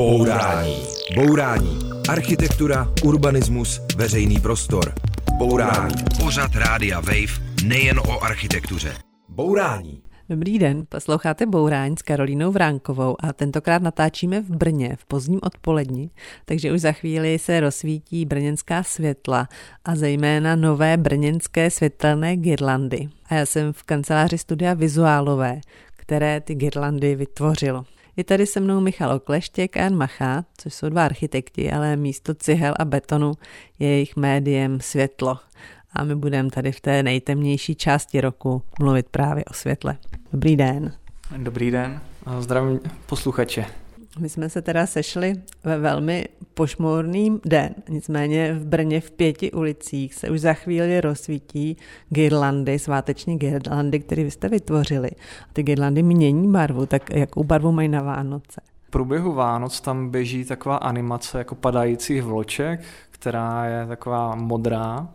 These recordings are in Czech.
Bourání. Bourání. Architektura, urbanismus, veřejný prostor. Bourání. Pořad Rádia Wave nejen o architektuře. Bourání. Dobrý den, posloucháte Bourání s Karolínou Vránkovou a tentokrát natáčíme v Brně v pozdním odpoledni, takže už za chvíli se rozsvítí brněnská světla a zejména nové brněnské světelné girlandy. A já jsem v kanceláři studia Vizuálové, které ty girlandy vytvořilo. Je tady se mnou Michal Okleštěk a Jan Macha, což jsou dva architekti, ale místo cihel a betonu je jejich médiem světlo. A my budeme tady v té nejtemnější části roku mluvit právě o světle. Dobrý den. Dobrý den a zdravím posluchače. My jsme se teda sešli ve velmi pošmorný den, nicméně v Brně v pěti ulicích se už za chvíli rozsvítí girlandy, sváteční girlandy, které vy jste vytvořili. A ty girlandy mění barvu, tak jakou barvu mají na Vánoce? V průběhu Vánoc tam běží taková animace jako padajících vloček, která je taková modrá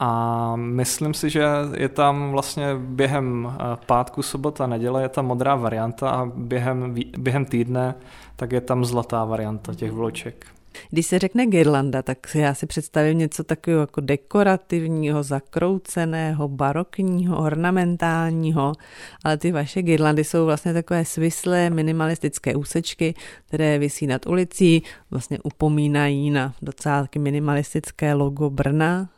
a myslím si, že je tam vlastně během eh, pátku, sobota, neděle je tam modrá varianta a během, během týdne tak je tam zlatá varianta těch vloček. Když se řekne girlanda, tak já si představím něco takového jako dekorativního, zakrouceného, barokního, ornamentálního, ale ty vaše girlandy jsou vlastně takové svislé, minimalistické úsečky, které visí nad ulicí, vlastně upomínají na docela minimalistické logo Brna,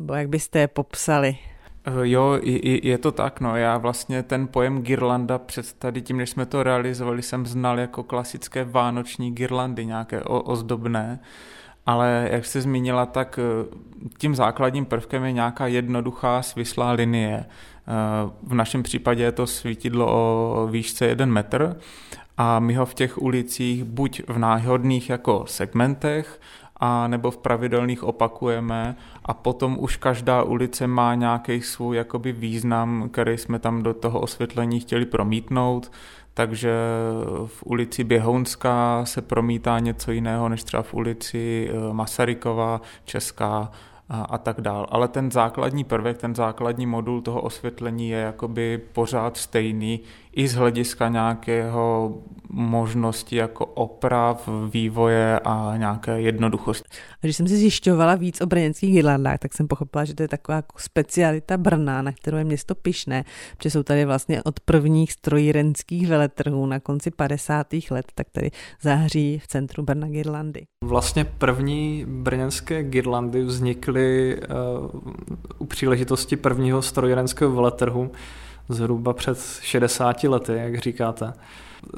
nebo jak byste je popsali? Eh, jo, je to tak, no. Já vlastně ten pojem girlanda před tady tím, než jsme to realizovali, jsem znal jako klasické vánoční girlandy, nějaké ozdobné. Ale jak jste zmínila, tak eh, tím základním prvkem je nějaká jednoduchá svislá linie. Eh, v našem případě je to svítidlo o výšce 1 metr a my ho v těch ulicích buď v náhodných jako segmentech, a nebo v pravidelných opakujeme a potom už každá ulice má nějaký svůj jakoby význam, který jsme tam do toho osvětlení chtěli promítnout, takže v ulici Běhounská se promítá něco jiného než třeba v ulici eh, Masarykova, Česká a, a tak dál. Ale ten základní prvek, ten základní modul toho osvětlení je jakoby pořád stejný i z hlediska nějakého možnosti jako oprav, vývoje a nějaké jednoduchosti. A když jsem si zjišťovala víc o brněnských girlandách, tak jsem pochopila, že to je taková jako specialita Brna, na kterou je město pišné, protože jsou tady vlastně od prvních strojírenských veletrhů na konci 50. let, tak tady zahří v centru Brna girlandy. Vlastně první brněnské girlandy vznikly uh, u příležitosti prvního strojírenského veletrhu zhruba před 60 lety, jak říkáte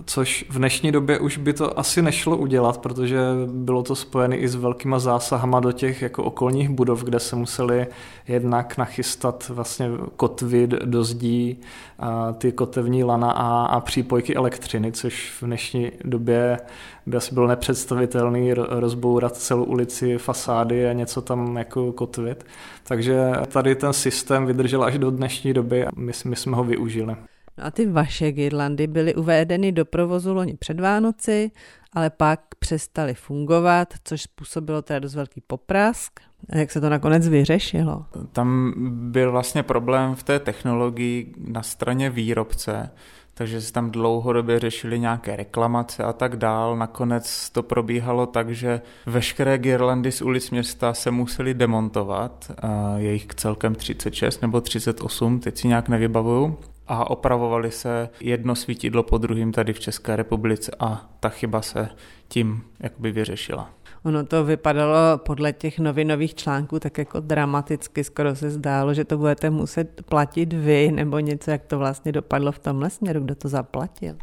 což v dnešní době už by to asi nešlo udělat, protože bylo to spojené i s velkýma zásahama do těch jako okolních budov, kde se museli jednak nachystat vlastně kotvy do zdí, a ty kotevní lana a, a přípojky elektřiny, což v dnešní době by asi bylo nepředstavitelný rozbourat celou ulici, fasády a něco tam jako kotvit. Takže tady ten systém vydržel až do dnešní doby a my, my jsme ho využili. No a ty vaše girlandy byly uvedeny do provozu loni před Vánoci, ale pak přestaly fungovat, což způsobilo teda dost velký poprask. A jak se to nakonec vyřešilo? Tam byl vlastně problém v té technologii na straně výrobce, takže se tam dlouhodobě řešily nějaké reklamace a tak dál. Nakonec to probíhalo tak, že veškeré girlandy z ulic města se museli demontovat, je jich celkem 36 nebo 38, teď si nějak nevybavuju a opravovali se jedno svítidlo po druhém tady v České republice a ta chyba se tím jakoby vyřešila. Ono to vypadalo podle těch novinových článků tak jako dramaticky, skoro se zdálo, že to budete muset platit vy nebo něco, jak to vlastně dopadlo v tomhle směru, kdo to zaplatil.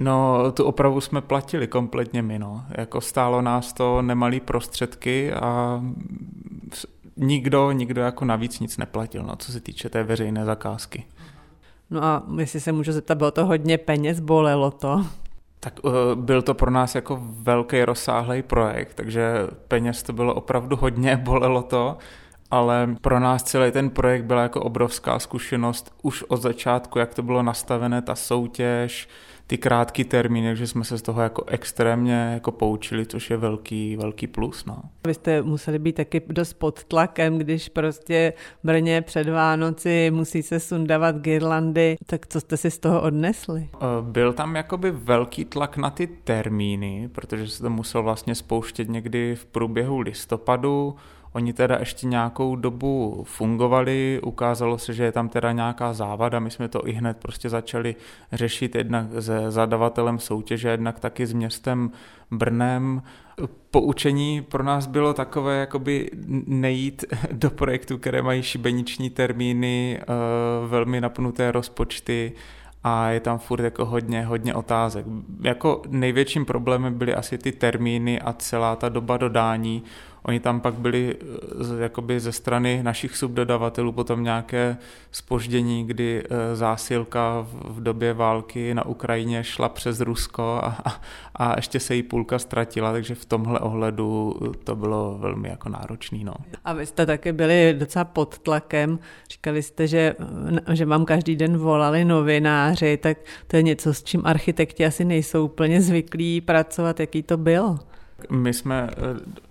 No, tu opravu jsme platili kompletně my, no. Jako stálo nás to nemalý prostředky a nikdo, nikdo jako navíc nic neplatil, no, co se týče té veřejné zakázky. No a jestli se můžu zeptat, bylo to hodně peněz, bolelo to? Tak uh, byl to pro nás jako velký rozsáhlý projekt, takže peněz to bylo opravdu hodně, bolelo to, ale pro nás celý ten projekt byla jako obrovská zkušenost už od začátku, jak to bylo nastavené, ta soutěž, ty krátké termíny, že jsme se z toho jako extrémně jako poučili, což je velký, velký plus. No. Vy jste museli být taky dost pod tlakem, když prostě Brně před Vánoci musí se sundávat girlandy, tak co jste si z toho odnesli? Eh, byl tam jakoby velký tlak na ty termíny, protože se to musel vlastně spouštět někdy v průběhu listopadu, Oni teda ještě nějakou dobu fungovali, ukázalo se, že je tam teda nějaká závada, my jsme to i hned prostě začali řešit jednak se zadavatelem soutěže, jednak taky s městem Brnem. Poučení pro nás bylo takové, jakoby nejít do projektu, které mají šibeniční termíny, eh, velmi napnuté rozpočty, a je tam furt jako hodně, hodně otázek. Jako největším problémem byly asi ty termíny a celá ta doba dodání, Oni tam pak byli eh, jakoby ze strany našich subdodavatelů potom nějaké spoždění, kdy eh, zásilka v době války na Ukrajině šla přes Rusko a, a, a ještě se jí půlka ztratila, takže v tomhle ohledu to bylo velmi jako náročný. No. A vy jste také byli docela pod tlakem, říkali jste, že, že vám každý den volali novináři, tak to je něco, s čím architekti asi nejsou úplně zvyklí pracovat, jaký to bylo? My jsme eh,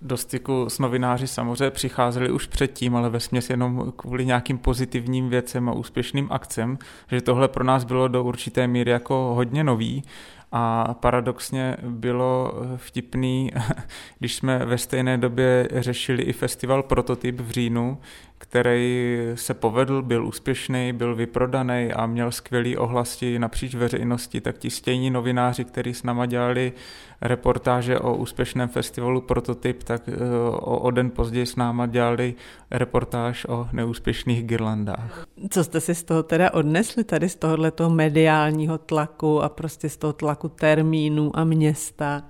do styku s novináři samozřejmě přicházeli už předtím, ale ve směs jenom kvůli nějakým pozitivním věcem a úspěšným akcem, že tohle pro nás bylo do určité míry jako hodně nový. A paradoxně bylo eh, vtipný, když jsme ve stejné době řešili i festival Prototyp v říjnu, který se povedl, byl úspěšný, byl vyprodaný a měl skvělý ohlasti napříč veřejnosti, tak ti stejní novináři, kteří s náma dělali reportáže o úspěšném festivalu Prototyp, tak eh, o, o den později s náma dělali reportáž o neúspěšných girlandách. Co jste si z toho teda odnesli tady z tohoto mediálního tlaku a prostě z toho tlaku termínů a města?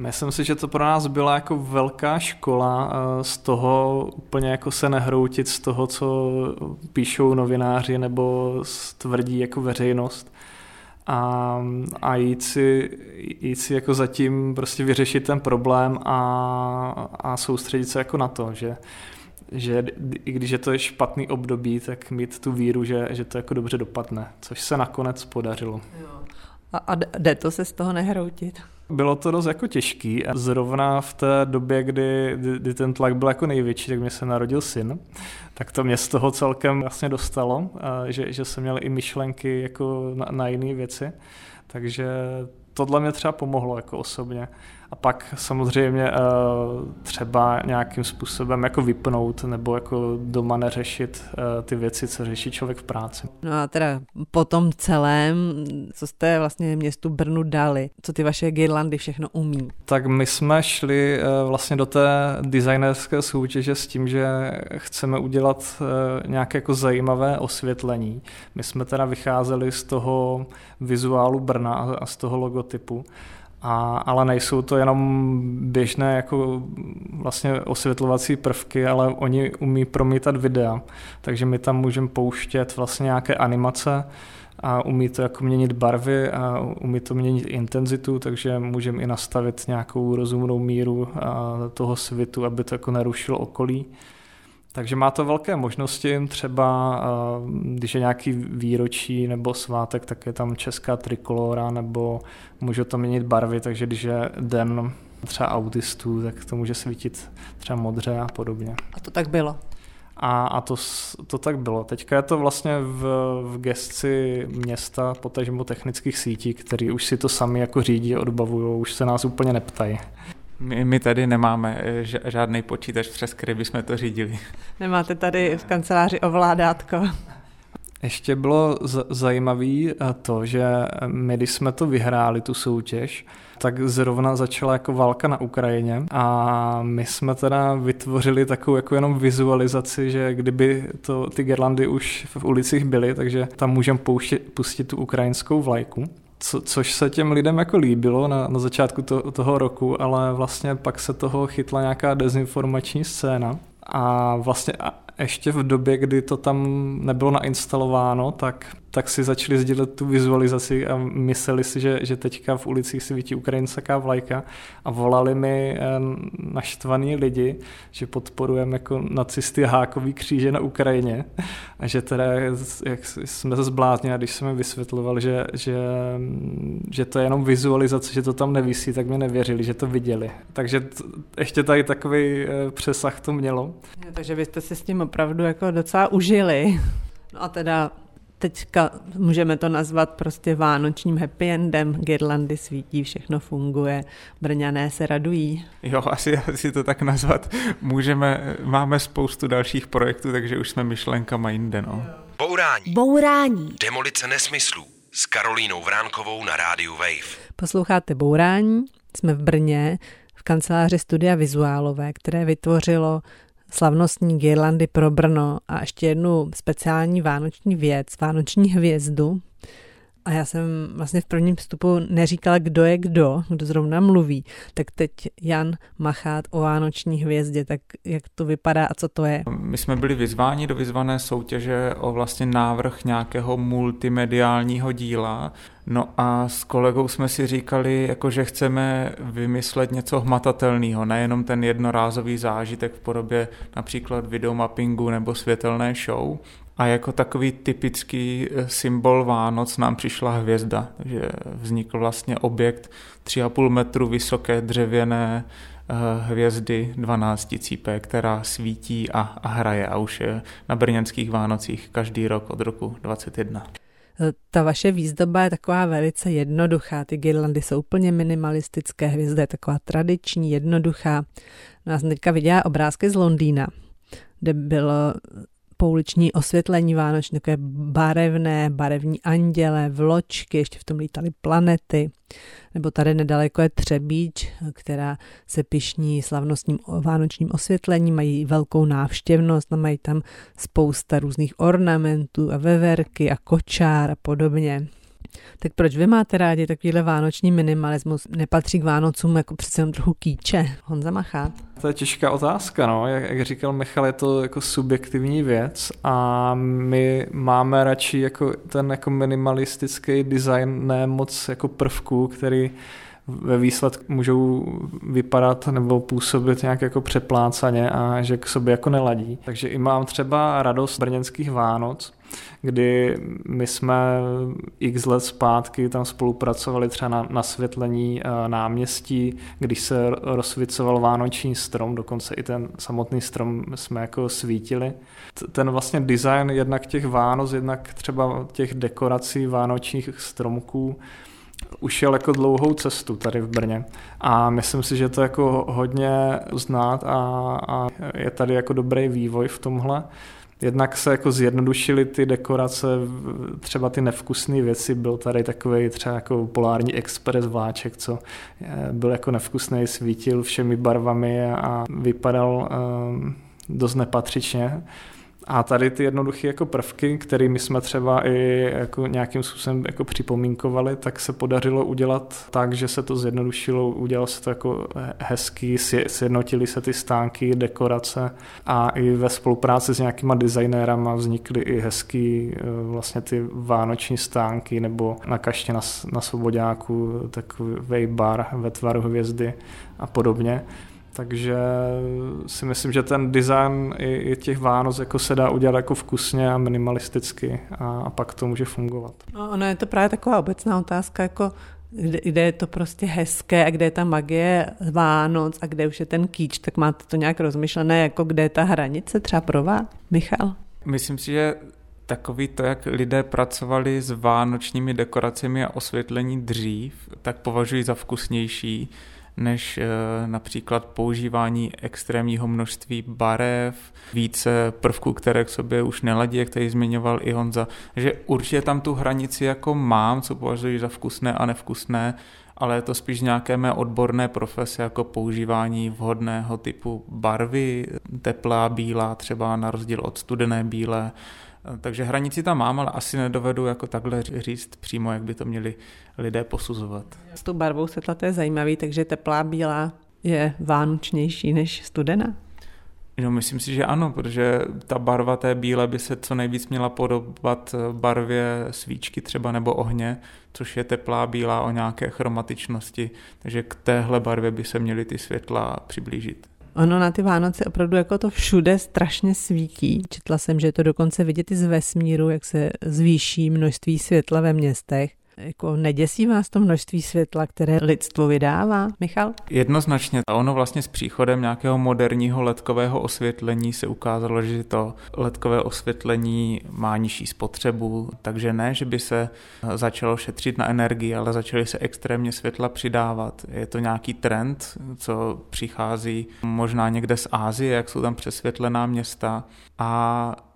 Myslím si, že to pro nás byla jako velká škola eh, z toho úplně jako se nehroutit z toho, co píšou novináři nebo tvrdí jako veřejnost a, a jít, si, jít si jako zatím prostě vyřešit ten problém a, a soustředit se jako na to, že, že i když je to špatný období, tak mít tu víru, že, že to jako dobře dopadne, což se nakonec podařilo. Jo. A, a jde to se z toho nehroutit? Bylo to dost jako těžký zrovna v té době, kdy, kdy ten tlak byl jako největší, tak mě se narodil syn, tak to mě z toho celkem vlastně dostalo, že, že jsem měl i myšlenky jako na, na jiné věci, takže tohle mě třeba pomohlo jako osobně a pak samozřejmě eh, třeba nějakým způsobem jako vypnout nebo jako doma neřešit eh, ty věci, co řeší člověk v práci. No a teda po tom celém, co jste vlastně městu Brnu dali, co ty vaše girlandy všechno umí? Tak my jsme šli eh, vlastně do té designerské soutěže s tím, že chceme udělat nějaké jako zajímavé osvětlení. My jsme teda vycházeli z toho vizuálu Brna a z toho logotypu a, ale nejsou to jenom běžné jako vlastně osvětlovací prvky, ale oni umí promítat videa, takže my tam můžeme pouštět vlastně nějaké animace a umí to jako měnit barvy a umí to měnit intenzitu, takže můžeme i nastavit nějakou rozumnou míru toho svitu, aby to jako nerušilo okolí. Takže má to velké možnosti, třeba když je nějaký výročí nebo svátek, tak je tam česká trikolora, nebo může to měnit barvy, takže když je den třeba autistů, tak to může svítit třeba modře a podobně. A to tak bylo? A, a to, to tak bylo. Teďka je to vlastně v, v gesci města, potažmo technických sítí, který už si to sami jako řídí, odbavují, už se nás úplně neptají. My, my tady nemáme eh, žádný počítač, přes který bychom to řídili. Nemáte tady v kanceláři ovládátko? Ještě bylo z- zajímavé eh, to, že my, když jsme to vyhráli, tu soutěž, tak zrovna začala jako válka na Ukrajině a my jsme teda vytvořili takovou jako jenom vizualizaci, že kdyby to, ty gerlandy už v ulicích byly, takže tam můžeme pustit tu ukrajinskou vlajku co, což se těm lidem jako líbilo na, na začátku to, toho roku, ale vlastně pak se toho chytla nějaká dezinformační scéna. A vlastně a ještě v době, kdy to tam nebylo nainstalováno, tak tak si začali sdílet tu vizualizaci a mysleli si, že, že teďka v ulicích svítí ukrajinská vlajka a volali mi eh, naštvaní lidi, že podporujeme jako nacisty hákový kříže na Ukrajině a že teda jak jsme se zbláznili, když jsem mi vysvětloval, že, že, že to je jenom vizualizace, že to tam nevisí, tak mi nevěřili, že to viděli. Takže t- ještě tady takový eh, přesah to mělo. Takže vy jste si s tím opravdu jako docela užili. No a teda teďka můžeme to nazvat prostě vánočním happy endem, girlandy svítí, všechno funguje, brňané se radují. Jo, asi, asi to tak nazvat můžeme, máme spoustu dalších projektů, takže už jsme myšlenkama jinde, no. Bourání. Bourání. Demolice nesmyslů s Karolínou Vránkovou na rádiu Wave. Posloucháte Bourání, jsme v Brně, v kanceláři Studia Vizuálové, které vytvořilo slavnostní girlandy pro Brno a ještě jednu speciální vánoční věc, vánoční hvězdu. A já jsem vlastně v prvním vstupu neříkala, kdo je kdo, kdo zrovna mluví. Tak teď Jan Machát o vánoční hvězdě, tak jak to vypadá a co to je? My jsme byli vyzváni do vyzvané soutěže o vlastně návrh nějakého multimediálního díla, No a s kolegou jsme si říkali, jako že chceme vymyslet něco hmatatelného, nejenom ten jednorázový zážitek v podobě například videomappingu nebo světelné show. A jako takový typický eh, symbol Vánoc nám přišla hvězda, takže vznikl vlastně objekt 3,5 metru vysoké dřevěné eh, hvězdy 12 cípé, která svítí a, a hraje a už je na brněnských Vánocích každý rok od roku 21 ta vaše výzdoba je taková velice jednoduchá. Ty girlandy jsou úplně minimalistické, hvězda je taková tradiční, jednoduchá. No já jsem teďka viděla obrázky z Londýna, kde bylo pouliční osvětlení vánoční, takové barevné, barevní anděle, vločky, ještě v tom lítaly planety. Nebo tady nedaleko je Třebíč, která se pišní slavnostním vánočním osvětlením, mají velkou návštěvnost, mají tam spousta různých ornamentů a veverky a kočár a podobně. Tak proč vy máte rádi takovýhle vánoční minimalismus? Nepatří k Vánocům jako přece jen trochu kýče? Honza Machát? To je těžká otázka, no. Jak, jak říkal Michal, je to jako subjektivní věc a my máme radši jako ten jako minimalistický design, ne moc jako prvků, který ve výsledku můžou vypadat nebo působit nějak jako přeplácaně a že k sobě jako neladí. Takže i mám třeba radost brněnských Vánoc, kdy my jsme x let zpátky tam spolupracovali třeba na nasvětlení eh, náměstí, když se rozsvicoval vánoční strom, dokonce i ten samotný strom jsme jako svítili. Ten vlastně design jednak těch Vánoc, jednak třeba těch dekorací vánočních stromků, ušel jako dlouhou cestu tady v Brně a myslím si, že to jako hodně znát a, a je tady jako dobrý vývoj v tomhle. Jednak se jako zjednodušily ty dekorace, třeba ty nevkusné věci, byl tady takový třeba jako polární express vláček, co eh, byl jako nevkusný, svítil všemi barvami a vypadal um, dost nepatřičně. A tady ty jednoduché jako prvky, kterými jsme třeba i jako nějakým způsobem jako připomínkovali, tak se podařilo udělat tak, že se to zjednodušilo, udělalo se to jako hezký, sjednotili se ty stánky, dekorace a i ve spolupráci s nějakýma designérama vznikly i hezký eh, vlastně ty vánoční stánky nebo na kaště na, na Svobodáku takový bar ve tvaru hvězdy a podobně. Takže si myslím, že ten design i, těch Vánoc jako se dá udělat jako vkusně a minimalisticky a, a pak to může fungovat. No, ono je to právě taková obecná otázka, jako kde, kde je to prostě hezké a kde je ta magie Vánoc a kde už je ten kýč, tak máte to nějak rozmyšlené, jako kde je ta hranice třeba pro vás, Michal? Myslím si, že takový to, jak lidé pracovali s vánočními dekoracemi a osvětlení dřív, tak považuji za vkusnější, než eh, například používání extrémního množství barev, více prvků, které k sobě už neladí, jak tady zmiňoval i Honza. Že určitě tam tu hranici jako mám, co považuji za vkusné a nevkusné, ale je to spíš nějaké mé odborné profese, jako používání vhodného typu barvy, teplá, bílá, třeba na rozdíl od studené bílé, takže hranici tam mám, ale asi nedovedu jako takhle říct přímo, jak by to měli lidé posuzovat. S tou barvou světla to je zajímavý, takže teplá bílá je vánočnější než studená? No, myslím si, že ano, protože ta barva té bílé by se co nejvíc měla podobat barvě svíčky třeba nebo ohně, což je teplá bílá o nějaké chromatičnosti, takže k téhle barvě by se měly ty světla přiblížit. Ono na ty Vánoce opravdu jako to všude strašně svítí. Četla jsem, že je to dokonce vidět i z vesmíru, jak se zvýší množství světla ve městech. Jako neděsí vás to množství světla, které lidstvo vydává, Michal? Jednoznačně. A ono vlastně s příchodem nějakého moderního ledkového osvětlení se ukázalo, že to ledkové osvětlení má nižší spotřebu, takže ne, že by se začalo šetřit na energii, ale začaly se extrémně světla přidávat. Je to nějaký trend, co přichází možná někde z Ázie, jak jsou tam přesvětlená města a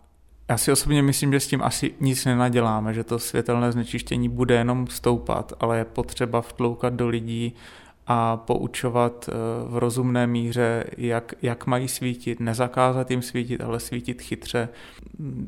já si osobně myslím, že s tím asi nic nenaděláme, že to světelné znečištění bude jenom stoupat, ale je potřeba vtloukat do lidí a poučovat eh, v rozumné míře, jak, jak mají svítit, nezakázat jim svítit, ale svítit chytře.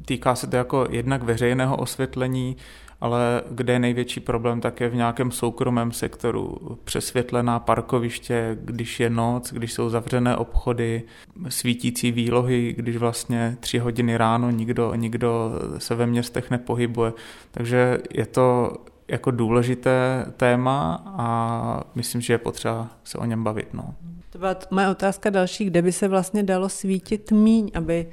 Týká se to jako jednak veřejného osvětlení, ale kde je největší problém, tak je v nějakém soukromém sektoru. Přesvětlená parkoviště, když je noc, když jsou zavřené obchody, svítící výlohy, když vlastně tři hodiny ráno nikdo, nikdo se ve městech nepohybuje. Takže je to jako důležité téma a myslím, že je potřeba se o něm bavit. No. To byla moje otázka další, kde by se vlastně dalo svítit míň, aby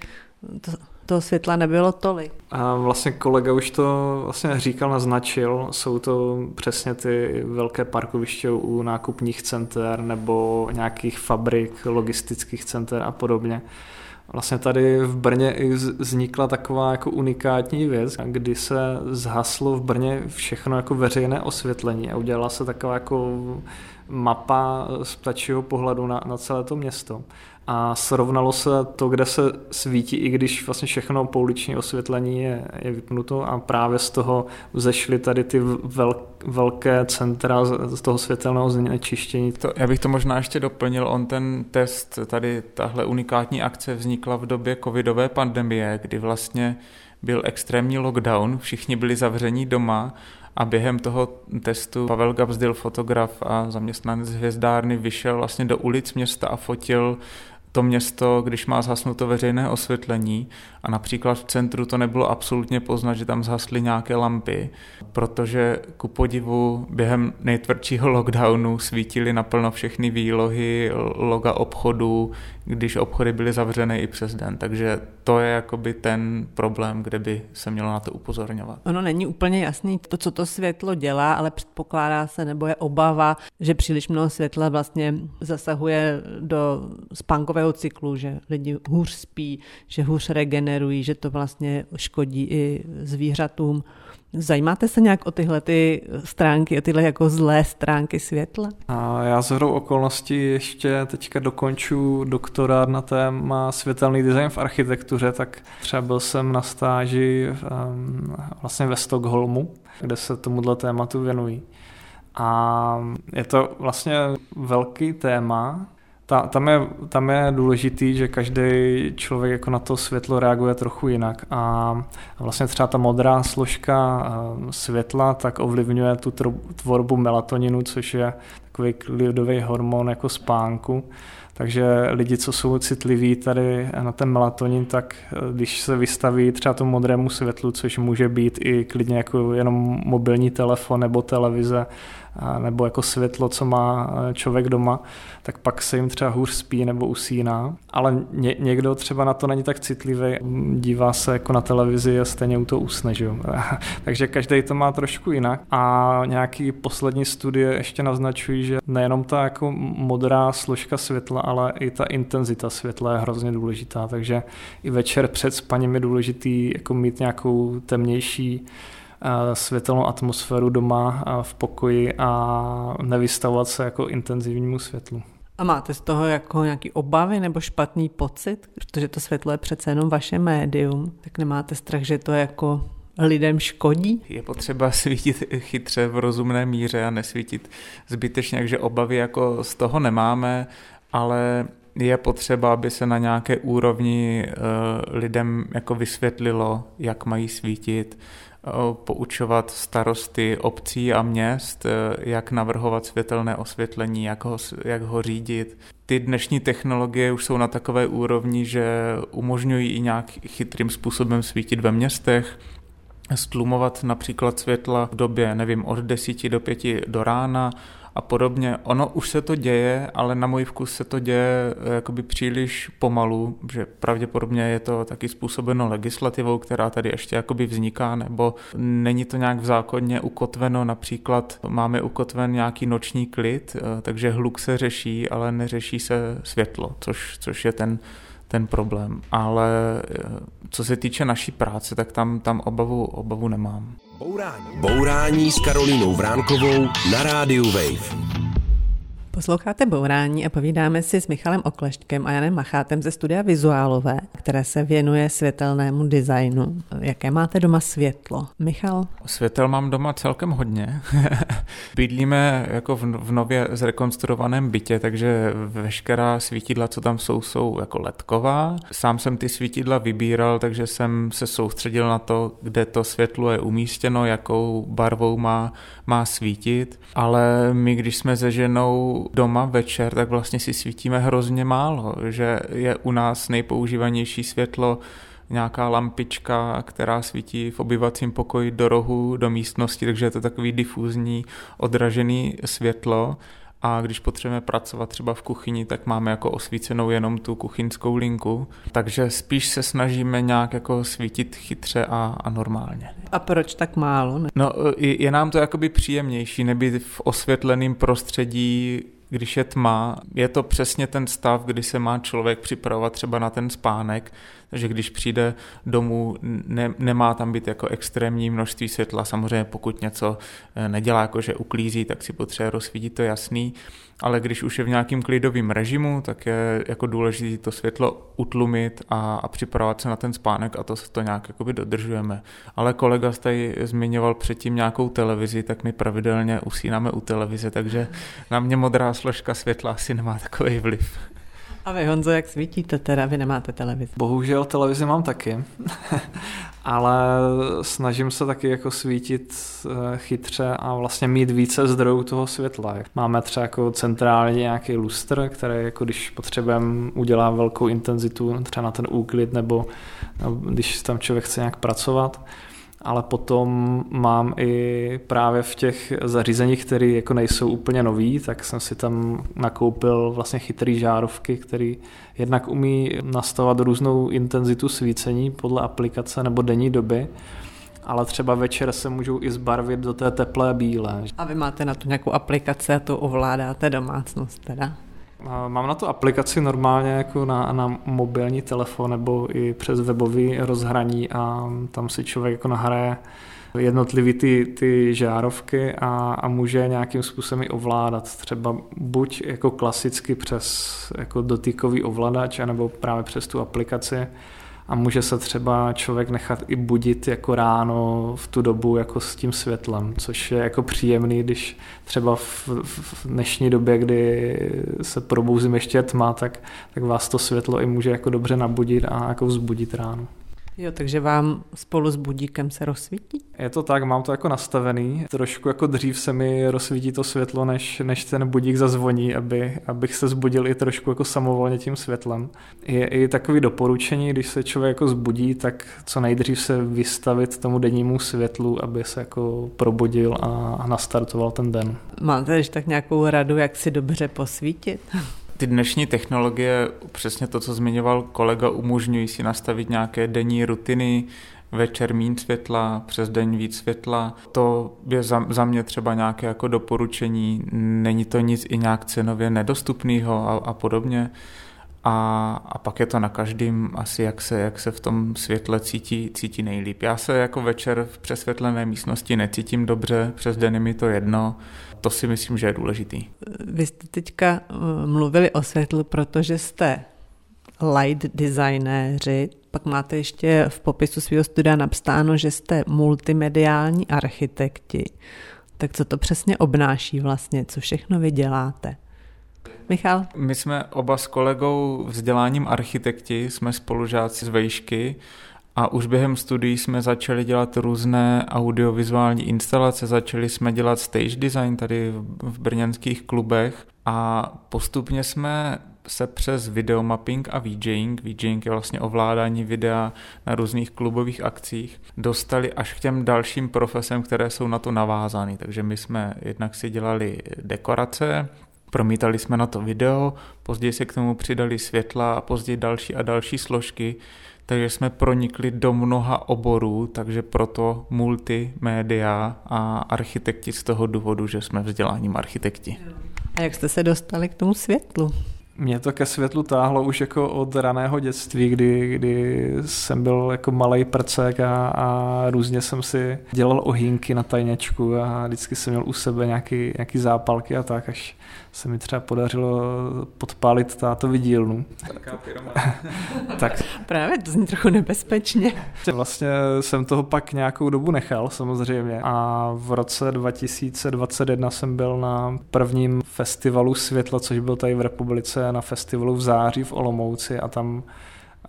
to toho světla nebylo tolik. A vlastně kolega už to vlastně říkal, naznačil, jsou to přesně ty velké parkoviště u nákupních center nebo nějakých fabrik, logistických center a podobně. Vlastně tady v Brně i vznikla taková jako unikátní věc, kdy se zhaslo v Brně všechno jako veřejné osvětlení a udělala se taková jako mapa z ptačího pohledu na, na celé to město a srovnalo se to, kde se svítí, i když vlastně všechno pouliční osvětlení je, je vypnuto a právě z toho vzešly tady ty vel, velké centra z toho světelného znečištění. To, já bych to možná ještě doplnil, on ten test, tady tahle unikátní akce vznikla v době covidové pandemie, kdy vlastně byl extrémní lockdown, všichni byli zavření doma a během toho testu Pavel Gabsdil, fotograf a zaměstnanec hvězdárny, vyšel vlastně do ulic města a fotil to město, když má zhasnuto veřejné osvětlení. A například v centru to nebylo absolutně poznat, že tam zhasly nějaké lampy, protože ku podivu během nejtvrdšího lockdownu svítily naplno všechny výlohy, loga obchodů, když obchody byly zavřené i přes den. Takže to je jakoby ten problém, kde by se mělo na to upozorňovat. Ono není úplně jasný to, co to světlo dělá, ale předpokládá se nebo je obava, že příliš mnoho světla vlastně zasahuje do spánkového cyklu, že lidi hůř spí, že hůř regenerují, že to vlastně škodí i zvířatům. Zajímáte se nějak o tyhle ty stránky, o tyhle jako zlé stránky světla? A já z hrou okolností ještě teďka dokonču doktorát na téma světelný design v architektuře, tak třeba byl jsem na stáži um, vlastně ve Stockholmu, kde se tomuhle tématu věnují. A je to vlastně velký téma, ta, tam, je, tam je důležitý, že každý člověk jako na to světlo reaguje trochu jinak a, a vlastně třeba ta modrá složka eh, světla tak ovlivňuje tu tvorbu melatoninu, což je takový klidový hormon jako spánku. Takže lidi, co jsou citliví tady na ten melatonin, tak eh, když se vystaví třeba tomu modrému světlu, což může být i klidně jako jenom mobilní telefon nebo televize, nebo jako světlo, co má eh, člověk doma, tak pak se jim třeba hůř spí nebo usíná. Ale ně, někdo třeba na to není tak citlivý, dívá se jako na televizi a stejně u toho usne. Že? Takže každý to má trošku jinak. A nějaký poslední studie ještě naznačují, že nejenom ta jako modrá složka světla, ale i ta intenzita světla je hrozně důležitá. Takže i večer před spaním je důležitý jako mít nějakou temnější světelnou atmosféru doma v pokoji a nevystavovat se jako intenzivnímu světlu. A máte z toho jako nějaký obavy nebo špatný pocit, protože to světlo je přece jenom vaše médium, tak nemáte strach, že to jako lidem škodí? Je potřeba svítit chytře v rozumné míře a nesvítit zbytečně, takže obavy jako z toho nemáme, ale je potřeba, aby se na nějaké úrovni lidem jako vysvětlilo, jak mají svítit, poučovat starosty obcí a měst, jak navrhovat světelné osvětlení, jak ho, jak ho řídit. Ty dnešní technologie už jsou na takové úrovni, že umožňují i nějak chytrým způsobem svítit ve městech, stlumovat například světla v době, nevím, od 10 do 5 do rána, a podobně. Ono už se to děje, ale na můj vkus se to děje eh, jakoby příliš pomalu, že pravděpodobně je to taky způsobeno legislativou, která tady ještě jakoby vzniká, nebo není to nějak v zákoně ukotveno, například máme ukotven nějaký noční klid, eh, takže hluk se řeší, ale neřeší se světlo, což, což je ten ten problém. Ale eh, co se týče naší práce, tak tam, tam obavu, obavu nemám. Bourání. Bourání s Karolínou Vránkovou na rádiu Wave. Posloucháte Bourání a povídáme si s Michalem Oklešťkem a Janem Machátem ze studia Vizuálové, které se věnuje světelnému designu. Jaké máte doma světlo? Michal? Světel mám doma celkem hodně. Bydlíme jako v nově zrekonstruovaném bytě, takže veškerá svítidla, co tam jsou, jsou jako ledková. Sám jsem ty svítidla vybíral, takže jsem se soustředil na to, kde to světlo je umístěno, jakou barvou má, má svítit. Ale my, když jsme se ženou doma večer, tak vlastně si svítíme hrozně málo, že je u nás nejpoužívanější světlo nějaká lampička, která svítí v obyvacím pokoji do rohu, do místnosti, takže je to takový difuzní, odražený světlo a když potřebujeme pracovat třeba v kuchyni, tak máme jako osvícenou jenom tu kuchyňskou linku, takže spíš se snažíme nějak jako svítit chytře a, a normálně. A proč tak málo? Ne? No, je, je nám to jakoby příjemnější, nebýt v osvětleném prostředí, když je tma, je to přesně ten stav, kdy se má člověk připravovat třeba na ten spánek, takže když přijde domů, ne, nemá tam být jako extrémní množství světla, samozřejmě pokud něco eh, nedělá, jako že uklízí, tak si potřebuje rozsvítit, to jasný, ale když už je v nějakým klidovém režimu, tak je jako důležité to světlo utlumit a, a připravovat se na ten spánek a to to nějak jakoby dodržujeme. Ale kolega tady zmiňoval předtím nějakou televizi, tak my pravidelně usínáme u televize, takže na mě modrá složka světla asi nemá takový vliv. A vy, Honzo, jak svítíte teda? Vy nemáte televizi. Bohužel televizi mám taky, ale snažím se taky jako svítit eh, chytře a vlastně mít více zdrojů toho světla. Máme třeba jako centrálně nějaký lustr, který jako když potřebujeme udělá velkou intenzitu třeba na ten úklid nebo když tam člověk chce nějak pracovat ale potom mám i právě v těch zařízeních, které jako nejsou úplně nový, tak jsem si tam nakoupil vlastně chytrý žárovky, který jednak umí nastavovat různou intenzitu svícení podle aplikace nebo denní doby, ale třeba večer se můžou i zbarvit do té teplé bílé. A vy máte na to nějakou aplikaci a to ovládáte domácnost teda? Mám na to aplikaci normálně jako na, na mobilní telefon nebo i přes webový rozhraní a tam si člověk jako nahraje jednotlivý ty, ty žárovky a, a může nějakým způsobem i ovládat. Třeba buď jako klasicky přes jako dotykový ovladač, anebo právě přes tu aplikaci a může se třeba člověk nechat i budit jako ráno v tu dobu jako s tím světlem, což je jako příjemný, když třeba v, v dnešní době, kdy se probouzím ještě tma, tak, tak vás to světlo i může jako dobře nabudit a jako vzbudit ráno. Jo, takže vám spolu s budíkem se rozsvítí? Je to tak, mám to jako nastavený. Trošku jako dřív se mi rozsvítí to světlo, než, než ten budík zazvoní, aby, abych se zbudil i trošku jako samovolně tím světlem. Je i takový doporučení, když se člověk jako zbudí, tak co nejdřív se vystavit tomu dennímu světlu, aby se jako probudil a nastartoval ten den. Máte ještě tak nějakou radu, jak si dobře posvítit? ty dnešní technologie, přesně to, co zmiňoval kolega, umožňují si nastavit nějaké denní rutiny, večer mín světla, přes den víc světla. To je za, za mě třeba nějaké jako doporučení, není to nic i nějak cenově nedostupného a, a podobně. A, a pak je to na každém asi, jak se, jak se v tom světle cítí, cítí nejlíp. Já se jako večer v přesvětlené místnosti necítím dobře, přes den je mi to jedno, to si myslím, že je důležitý. Vy jste teďka eh, mluvili o světlu, protože jste light designéři, pak máte ještě v popisu svého studia napsáno, že jste multimediální architekti. Tak co to přesně obnáší vlastně, co všechno vy děláte? Michal? My jsme oba s kolegou vzděláním architekti, jsme spolužáci z vejšky a už během studií jsme začali dělat různé audiovizuální instalace, začali jsme dělat stage design tady v brněnských klubech a postupně jsme se přes videomapping a VJing, VJing je vlastně ovládání videa na různých klubových akcích, dostali až k těm dalším profesem, které jsou na to navázány. Takže my jsme jednak si dělali dekorace, promítali jsme na to video, později se k tomu přidali světla a později další a další složky, takže jsme pronikli do mnoha oborů, takže proto multimédia a architekti z toho důvodu, že jsme vzděláním architekti. A jak jste se dostali k tomu světlu? Mě to ke světlu táhlo už jako od raného dětství, kdy, kdy jsem byl jako malý prcek a, a různě jsem si dělal ohýnky na tajněčku a vždycky jsem měl u sebe nějaký, nějaký zápalky a tak, až se mi třeba podařilo podpálit tátovi dílnu. tak. Právě to zní trochu nebezpečně. Vlastně jsem toho pak nějakou dobu nechal samozřejmě a v roce 2021 jsem byl na prvním festivalu světla, což byl tady v republice na festivalu v září v Olomouci a tam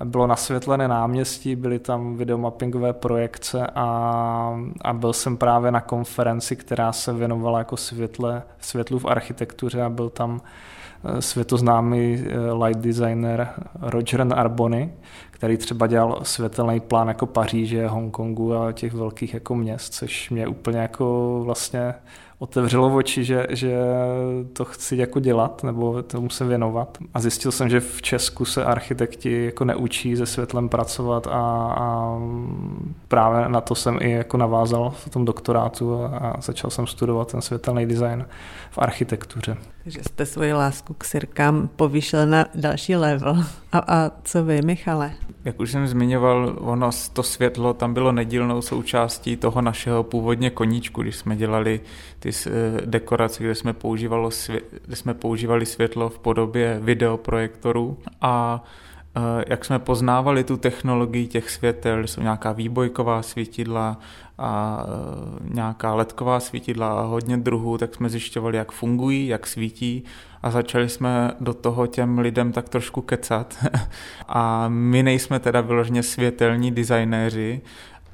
bylo nasvětlené náměstí, byly tam videomappingové projekce a, a byl jsem právě na konferenci, která se věnovala jako světle, světlu v architektuře a byl tam eh, světoznámý eh, light designer Roger Arbony, který třeba dělal světelný plán jako Paříže, Hongkongu a těch velkých jako měst, což mě úplně jako vlastně otevřelo oči, že, že to chci jako dělat nebo tomu se věnovat. A zjistil jsem, že v Česku se architekti jako neučí se světlem pracovat a, a právě na to jsem i jako navázal v tom doktorátu a, a začal jsem studovat ten světelný design v architektuře. Takže jste svoji lásku k sirkám povýšil na další level. A, a co vy, Michale? Jak už jsem zmiňoval, ono to světlo tam bylo nedílnou součástí toho našeho původně koníčku, když jsme dělali ty dekorace, kde jsme, používalo kde jsme používali světlo v podobě videoprojektorů a eh, jak jsme poznávali tu technologii těch světel, jsou nějaká výbojková svítidla a eh, nějaká ledková svítidla a hodně druhů, tak jsme zjišťovali, jak fungují, jak svítí a začali jsme do toho těm lidem tak trošku kecat. a my nejsme teda vyloženě světelní designéři,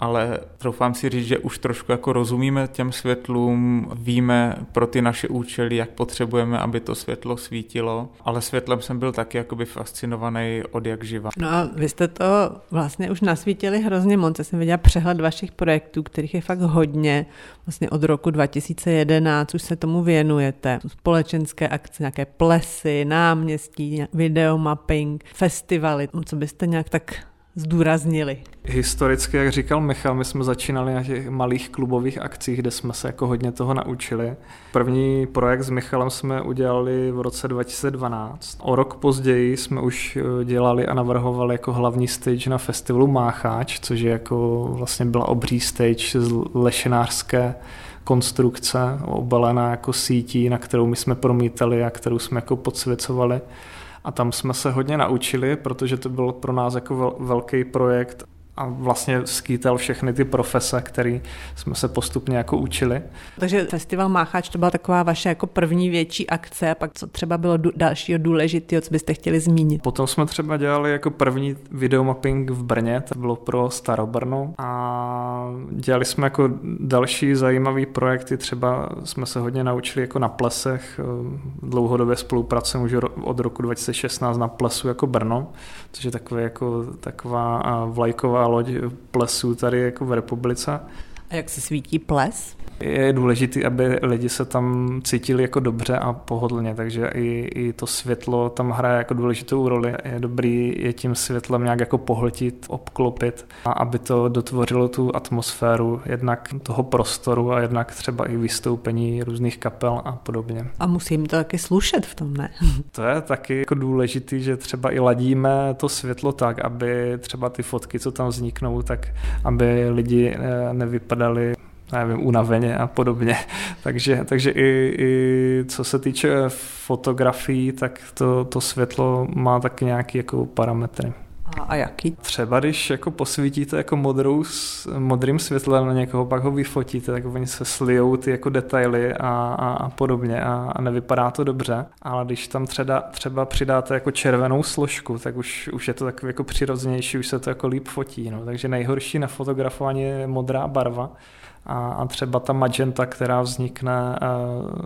ale troufám si říct, že už trošku jako rozumíme těm světlům, víme pro ty naše účely, jak potřebujeme, aby to světlo svítilo, ale světlem jsem byl taky jakoby fascinovaný od jak živa. No a vy jste to vlastně už nasvítili hrozně moc. Já jsem viděla přehled vašich projektů, kterých je fakt hodně. Vlastně od roku 2011 už se tomu věnujete. Společenské akce, nějaké plesy, náměstí, videomapping, festivaly. Co byste nějak tak zdůraznili? Historicky, jak říkal Michal, my jsme začínali na těch malých klubových akcích, kde jsme se jako hodně toho naučili. První projekt s Michalem jsme udělali v roce 2012. O rok později jsme už eh, dělali a navrhovali jako hlavní stage na festivalu Mácháč, což je jako vlastně byla obří stage z lešenářské konstrukce, obalená jako sítí, na kterou my jsme promítali a kterou jsme jako podsvěcovali. A tam jsme se hodně naučili, protože to byl pro nás jako velký projekt a vlastně skýtal všechny ty profese, které jsme se postupně jako učili. Takže festival Máchač to byla taková vaše jako první větší akce a pak co třeba bylo dalšího důležitého, co byste chtěli zmínit? Potom jsme třeba dělali jako první videomapping v Brně, to bylo pro Starobrno a dělali jsme jako další zajímavý projekty, třeba jsme se hodně naučili jako na plesech, dlouhodobě spolupracujeme už od roku 2016 na plesu jako Brno, což je takové jako taková vlajková loď plesů tady jako v republice. A jak se svítí ples? Je důležité, aby lidi se tam cítili jako dobře a pohodlně, takže i, i to světlo tam hraje jako důležitou roli. Je dobrý je tím světlem nějak jako pohltit, obklopit a aby to dotvořilo tu atmosféru jednak toho prostoru a jednak třeba i vystoupení různých kapel a podobně. A musím to taky slušet v tom, ne? To je taky jako důležitý, že třeba i ladíme to světlo tak, aby třeba ty fotky, co tam vzniknou, tak aby lidi eh, nevypadali nevím, unaveně a podobně. takže, takže i, i co se týče fotografií, tak to, to světlo má taky nějaké jako parametry. A, a jaký? Třeba když jako posvítíte jako modrou, modrým světlem na někoho, pak ho vyfotíte, tak oni se slijou ty jako detaily a, a, a podobně a, a nevypadá to dobře. Ale když tam třeba, třeba přidáte jako červenou složku, tak už, už je to takový jako přirozenější, už se to jako líp fotí. No. Takže nejhorší na fotografování je modrá barva a, a třeba ta magenta, která vznikne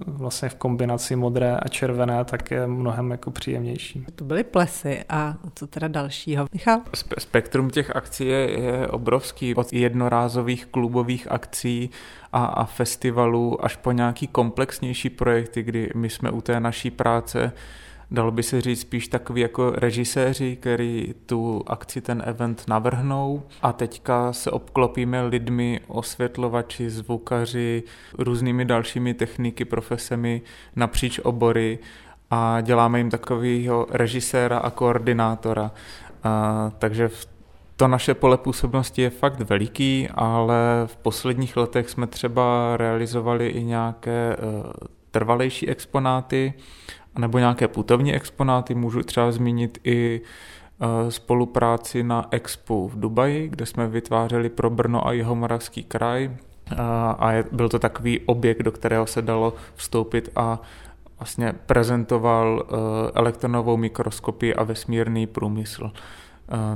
vlastně v kombinaci modré a červené, tak je mnohem jako příjemnější. To byly plesy a co teda dalšího? Michal? Spektrum těch akcí je, je obrovský. Od jednorázových klubových akcí a, a festivalů až po nějaký komplexnější projekty, kdy my jsme u té naší práce dalo by se říct spíš takový jako režiséři, který tu akci, ten event navrhnou. A teďka se obklopíme lidmi, osvětlovači, zvukaři, různými dalšími techniky, profesemi napříč obory. A děláme jim takového režiséra a koordinátora. A, takže v to naše pole působnosti je fakt veliký, ale v posledních letech jsme třeba realizovali i nějaké uh, trvalejší exponáty nebo nějaké putovní exponáty. Můžu třeba zmínit i e, spolupráci na Expo v Dubaji, kde jsme vytvářeli pro Brno a jeho moravský kraj e, a byl to takový objekt, do kterého se dalo vstoupit a vlastně prezentoval e, elektronovou mikroskopii a vesmírný průmysl.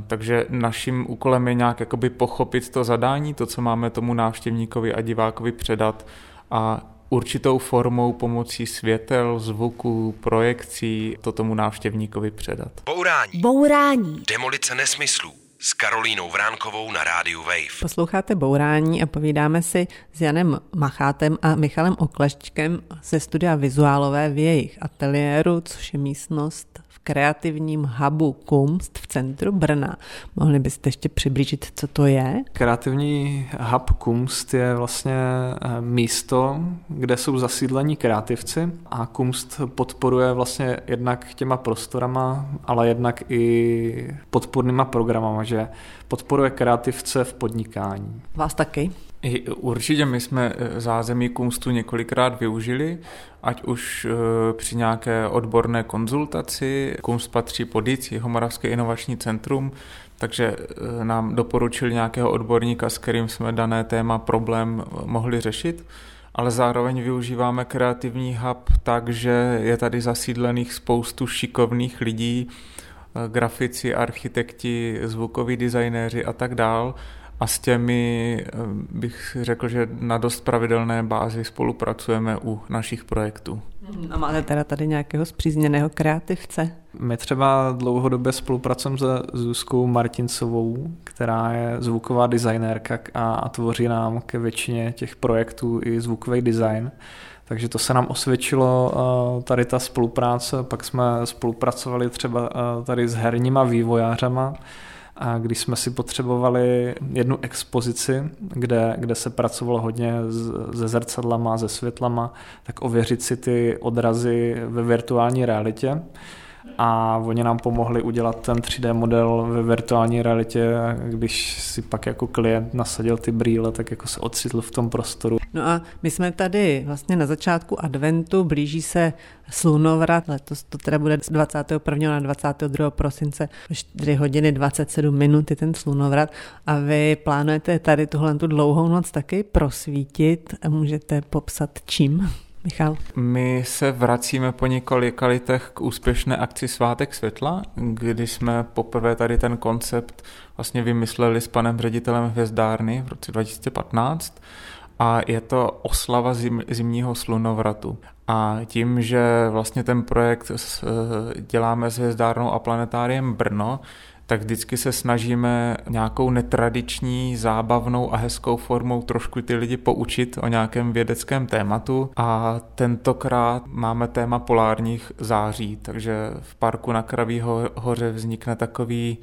Takže naším úkolem je nějak jakoby pochopit to zadání, to, co máme tomu návštěvníkovi a divákovi předat a určitou formou pomocí světel, zvuku, projekcí to tomu návštěvníkovi předat. Bourání. Bourání. Demolice nesmyslů s Karolínou Vránkovou na rádiu Wave. Posloucháte Bourání a povídáme si s Janem Machátem a Michalem Oklešťkem ze studia Vizuálové v jejich ateliéru, což je místnost kreativním hubu Kumst v centru Brna. Mohli byste ještě přiblížit, co to je? Kreativní hub Kumst je vlastně eh, místo, kde jsou zasídlení kreativci a Kumst podporuje vlastně jednak těma prostorama, ale jednak i podpornýma programama, že podporuje kreativce v podnikání. Vás taky? Určitě my jsme eh, zázemí Kumstu několikrát využili, ať už eh, při nějaké odborné konzultaci. Kumst patří pod JIC, Moravské inovační centrum, takže eh, nám doporučil nějakého odborníka, s kterým jsme dané téma, problém mohli řešit ale zároveň využíváme kreativní hub tak, že je tady zasídlených spoustu šikovných lidí, grafici, architekti, zvukoví designéři a tak dál a s těmi eh, bych řekl, že na dost pravidelné bázi spolupracujeme u našich projektů. A máte teda tady nějakého zpřízněného kreativce? My třeba dlouhodobě spolupracujeme se Zuzkou Martincovou, která je zvuková designérka a tvoří nám ke většině těch projektů i zvukový design. Takže to se nám osvědčilo eh, tady ta spolupráce, pak jsme spolupracovali třeba eh, tady s herníma vývojářama, a když jsme si potřebovali jednu expozici, kde, kde se pracovalo hodně se zrcadlama, se světlama, tak ověřit si ty odrazy ve virtuální realitě a oni nám pomohli udělat ten 3D model ve virtuální realitě když si pak jako klient nasadil ty brýle, tak jako se ocitl v tom prostoru. No a my jsme tady vlastně na začátku adventu, blíží se slunovrat, letos to teda bude z 21. na 22. prosince, 4 hodiny 27 minut je ten slunovrat a vy plánujete tady tuhle tu dlouhou noc taky prosvítit a můžete popsat čím? Michal? My se vracíme po několika letech k úspěšné akci Svátek světla, kdy jsme poprvé tady ten koncept vlastně vymysleli s panem ředitelem Hvězdárny v roce 2015 a je to oslava zim, zimního slunovratu. A tím, že vlastně ten projekt děláme s Hvězdárnou a planetáriem Brno, tak vždycky se snažíme nějakou netradiční, zábavnou a hezkou formou trošku ty lidi poučit o nějakém vědeckém tématu a tentokrát máme téma polárních září, takže v parku na Kraví hoře vznikne takový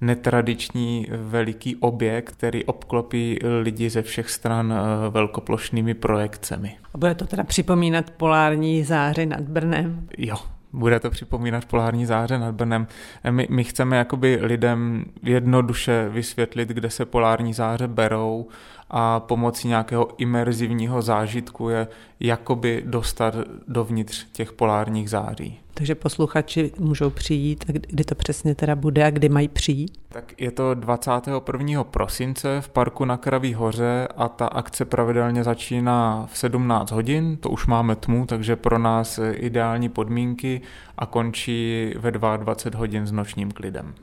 netradiční veliký objekt, který obklopí lidi ze všech stran eh, velkoplošnými projekcemi. A bude to teda připomínat polární záře nad Brnem? Jo, bude to připomínat polární záře nad Brnem. My, my chceme jakoby lidem jednoduše vysvětlit, kde se polární záře berou a pomocí nějakého imerzivního zážitku je jakoby dostat dovnitř těch polárních září. Takže posluchači můžou přijít, kdy to přesně teda bude a kdy mají přijít? Tak je to 21. prosince v parku na Kraví hoře a ta akce pravidelně začíná v 17 hodin, to už máme tmu, takže pro nás ideální podmínky a končí ve 22 hodin s nočním klidem.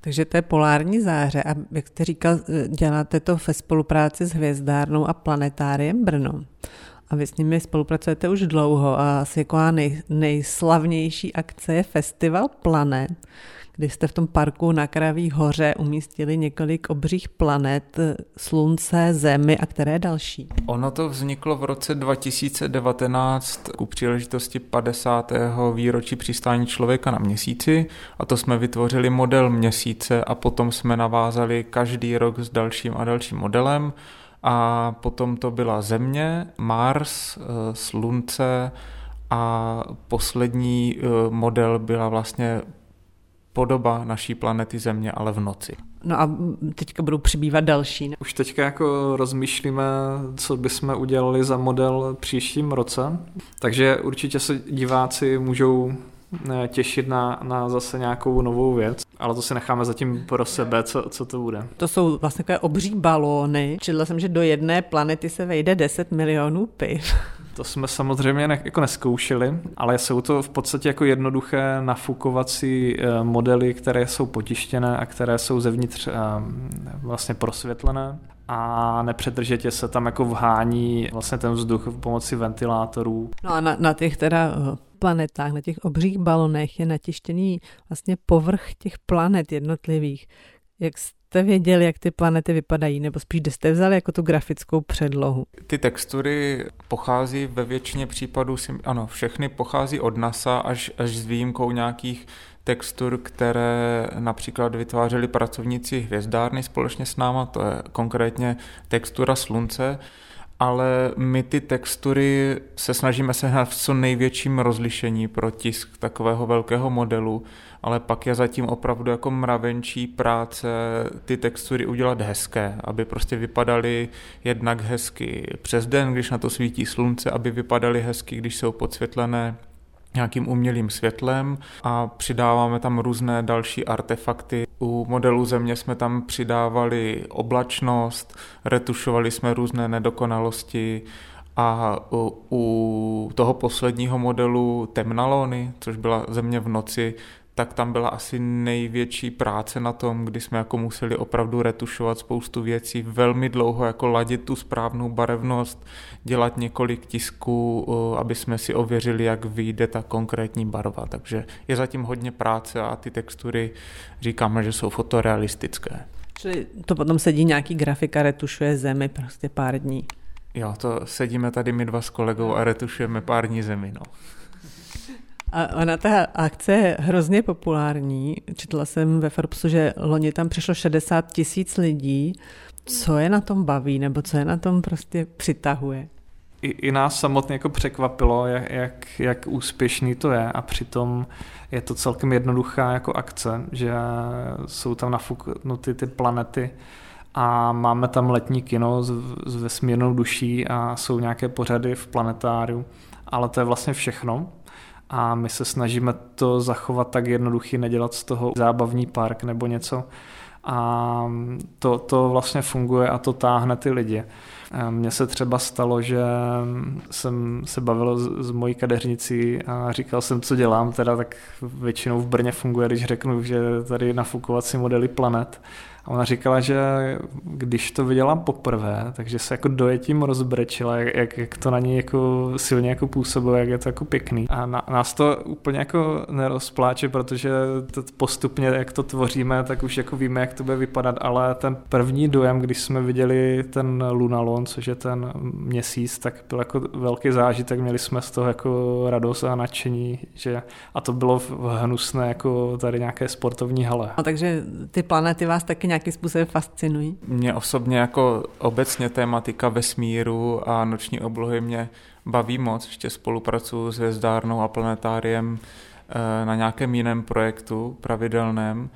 Takže to je polární záře a jak jste říkal, děláte to ve spolupráci s Hvězdárnou a Planetáriem Brno. A vy s nimi spolupracujete už dlouho a asi jako nej, nejslavnější akce je Festival Planet, kdy jste v tom parku na Kraví hoře umístili několik obřích planet, slunce, zemi a které další? Ono to vzniklo v roce 2019 ku příležitosti 50. výročí přistání člověka na měsíci a to jsme vytvořili model měsíce a potom jsme navázali každý rok s dalším a dalším modelem a potom to byla Země, Mars, eh, Slunce a poslední eh, model byla vlastně podoba naší planety Země, ale v noci. No a teďka budou přibývat další. Ne? Už teďka jako rozmýšlíme, co bychom udělali za model příštím roce, takže určitě se diváci můžou eh, těšit na, na zase nějakou novou věc, ale to si necháme zatím pro sebe, co, co to bude. To jsou vlastně takové obří balóny. Četla jsem, že do jedné planety se vejde 10 milionů piv. To jsme samozřejmě ne, jako neskoušeli, ale jsou to v podstatě jako jednoduché nafukovací eh, modely, které jsou potištěné a které jsou zevnitř eh, vlastně prosvětlené a nepřetržitě se tam jako vhání vlastně ten vzduch v pomoci ventilátorů. No a na, na těch teda eh, planetách, na těch obřích balonech je natištěný vlastně povrch těch planet jednotlivých. Jak jste věděli, jak ty planety vypadají, nebo spíš kde jste vzali jako tu grafickou předlohu? Ty textury pochází ve většině případů, ano, všechny pochází od NASA až, až s výjimkou nějakých textur, které například vytvářeli pracovníci hvězdárny společně s náma, to je konkrétně textura slunce, ale my ty textury se snažíme sehnat v co největším rozlišení pro tisk takového velkého modelu, ale pak je zatím opravdu jako mravenčí práce ty textury udělat hezké, aby prostě vypadaly jednak hezky přes den, když na to svítí slunce, aby vypadaly hezky, když jsou podsvětlené nějakým umělým světlem a přidáváme tam různé další artefakty. U modelu Země jsme tam přidávali oblačnost, retušovali jsme různé nedokonalosti a u, toho posledního modelu Temnalony, což byla Země v noci, tak tam byla asi největší práce na tom, kdy jsme jako museli opravdu retušovat spoustu věcí, velmi dlouho jako ladit tu správnou barevnost, dělat několik tisků, aby jsme si ověřili, jak vyjde ta konkrétní barva. Takže je zatím hodně práce a ty textury říkáme, že jsou fotorealistické. Čili to potom sedí nějaký grafika, retušuje zemi prostě pár dní. Jo, to sedíme tady my dva s kolegou a retušujeme pár dní zemi, no. A ona ta akce je hrozně populární. Četla jsem ve Forbesu, že loni tam přišlo 60 tisíc lidí. Co je na tom baví, nebo co je na tom prostě přitahuje? I, i nás samotně jako překvapilo, jak, jak, jak úspěšný to je a přitom je to celkem jednoduchá jako akce, že jsou tam nafuknuty ty planety a máme tam letní kino s, s vesmírnou duší a jsou nějaké pořady v planetáriu, ale to je vlastně všechno a my se snažíme to zachovat tak jednoduchý, nedělat z toho zábavní park nebo něco. A to, to vlastně funguje a to táhne ty lidi. Mně se třeba stalo, že jsem se bavil s, s mojí kadeřnicí a říkal jsem, co dělám, teda tak většinou v Brně funguje, když řeknu, že tady nafukovací modely planet a ona říkala, že když to viděla poprvé, takže se jako dojetím rozbrečila, jak, jak to na ní jako silně jako působilo, jak je to jako pěkný. A na, nás to úplně jako nerozpláče, protože to postupně, jak to tvoříme, tak už jako víme, jak to bude vypadat, ale ten první dojem, když jsme viděli ten Lunalon, což je ten měsíc, tak byl jako velký zážitek, měli jsme z toho jako radost a nadšení, že a to bylo hnusné jako tady nějaké sportovní hale. A takže ty planety vás taky nějakým způsobem fascinují? Mě osobně jako obecně tématika vesmíru a noční oblohy mě baví moc. Ještě spolupracuju s Hvězdárnou a Planetáriem eh, na nějakém jiném projektu pravidelném,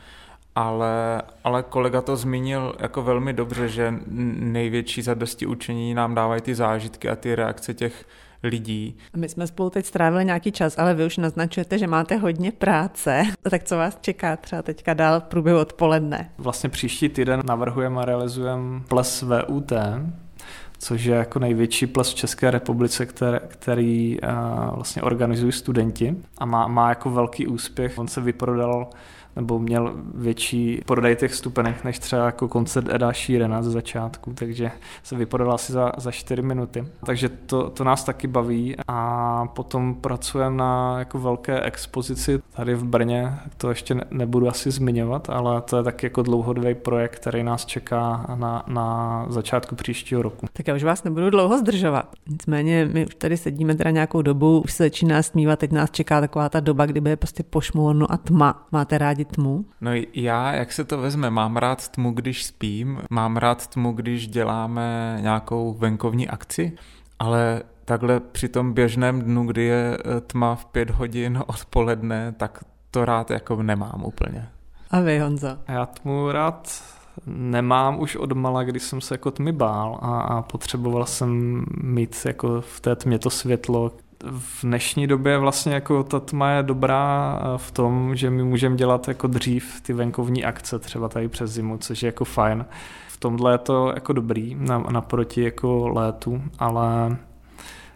ale, ale kolega to zmínil jako velmi dobře, že největší zadosti učení nám dávají ty zážitky a ty reakce těch lidí. My jsme spolu teď strávili nějaký čas, ale vy už naznačujete, že máte hodně práce. Tak co vás čeká třeba teďka dál v průběhu odpoledne? Vlastně příští týden navrhujeme a realizujeme ples VUT, což je jako největší ples v České republice, který, který uh, vlastně organizují studenti a má, má jako velký úspěch. On se vyprodal nebo měl větší prodej těch stupenek než třeba jako koncert Eda Sheerana ze začátku, takže se vyprodal asi za, za 4 minuty. Takže to, to nás taky baví a potom pracujeme na jako velké expozici tady v Brně, to ještě ne, nebudu asi zmiňovat, ale to je taky jako dlouhodobý projekt, který nás čeká na, na začátku příštího roku. Tak já už vás nebudu dlouho zdržovat. Nicméně my už tady sedíme teda nějakou dobu, už se začíná smívat, teď nás čeká taková ta doba, kdyby je prostě pošmorno a tma. Máte rádi tmu? No já, jak se to vezme, mám rád tmu, když spím, mám rád tmu, když děláme nějakou venkovní akci, ale takhle při tom běžném dnu, kdy je eh, tma v pět hodin odpoledne, tak to rád jako nemám úplně. A vy, Honzo? Já tmu rád nemám už od mala, když jsem se jako tmy bál a, a potřeboval jsem mít jako v té tmě to světlo, v dnešní době vlastně jako ta tma je dobrá eh, v tom, že my můžeme dělat jako dřív ty venkovní akce třeba tady přes zimu, což je jako fajn. V tomhle je to jako dobrý naproti jako létu, ale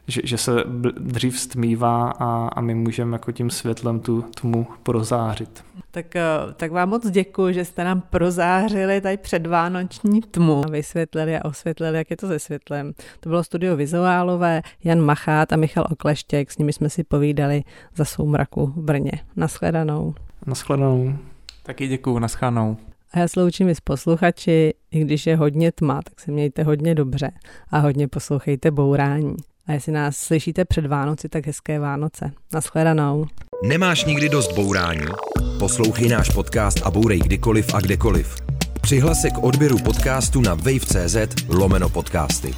že, že se dřív stmívá a, a my můžeme jako tím světlem tu tmu prozářit. Tak, eh, tak vám moc děkuji, že jste nám prozářili tady předvánoční tmu a vysvětlili a osvětlili, jak je to se světlem. To bylo studio vizuálové, Jan Machát a Michal Okleštěk, s nimi jsme si povídali za soumraku v Brně. Naschledanou. Naschledanou. Taky děkuji, naschledanou. A já sloučím s posluchači, i když je hodně tma, tak se mějte hodně dobře a hodně poslouchejte bourání. A jestli nás slyšíte před Vánoci, tak hezké Vánoce. Naschledanou. Nemáš nikdy dost bourání? Poslouchej náš podcast a bourej kdykoliv a kdekoliv. Přihlas se k odběru podcastu na wave.cz lomeno podcasty.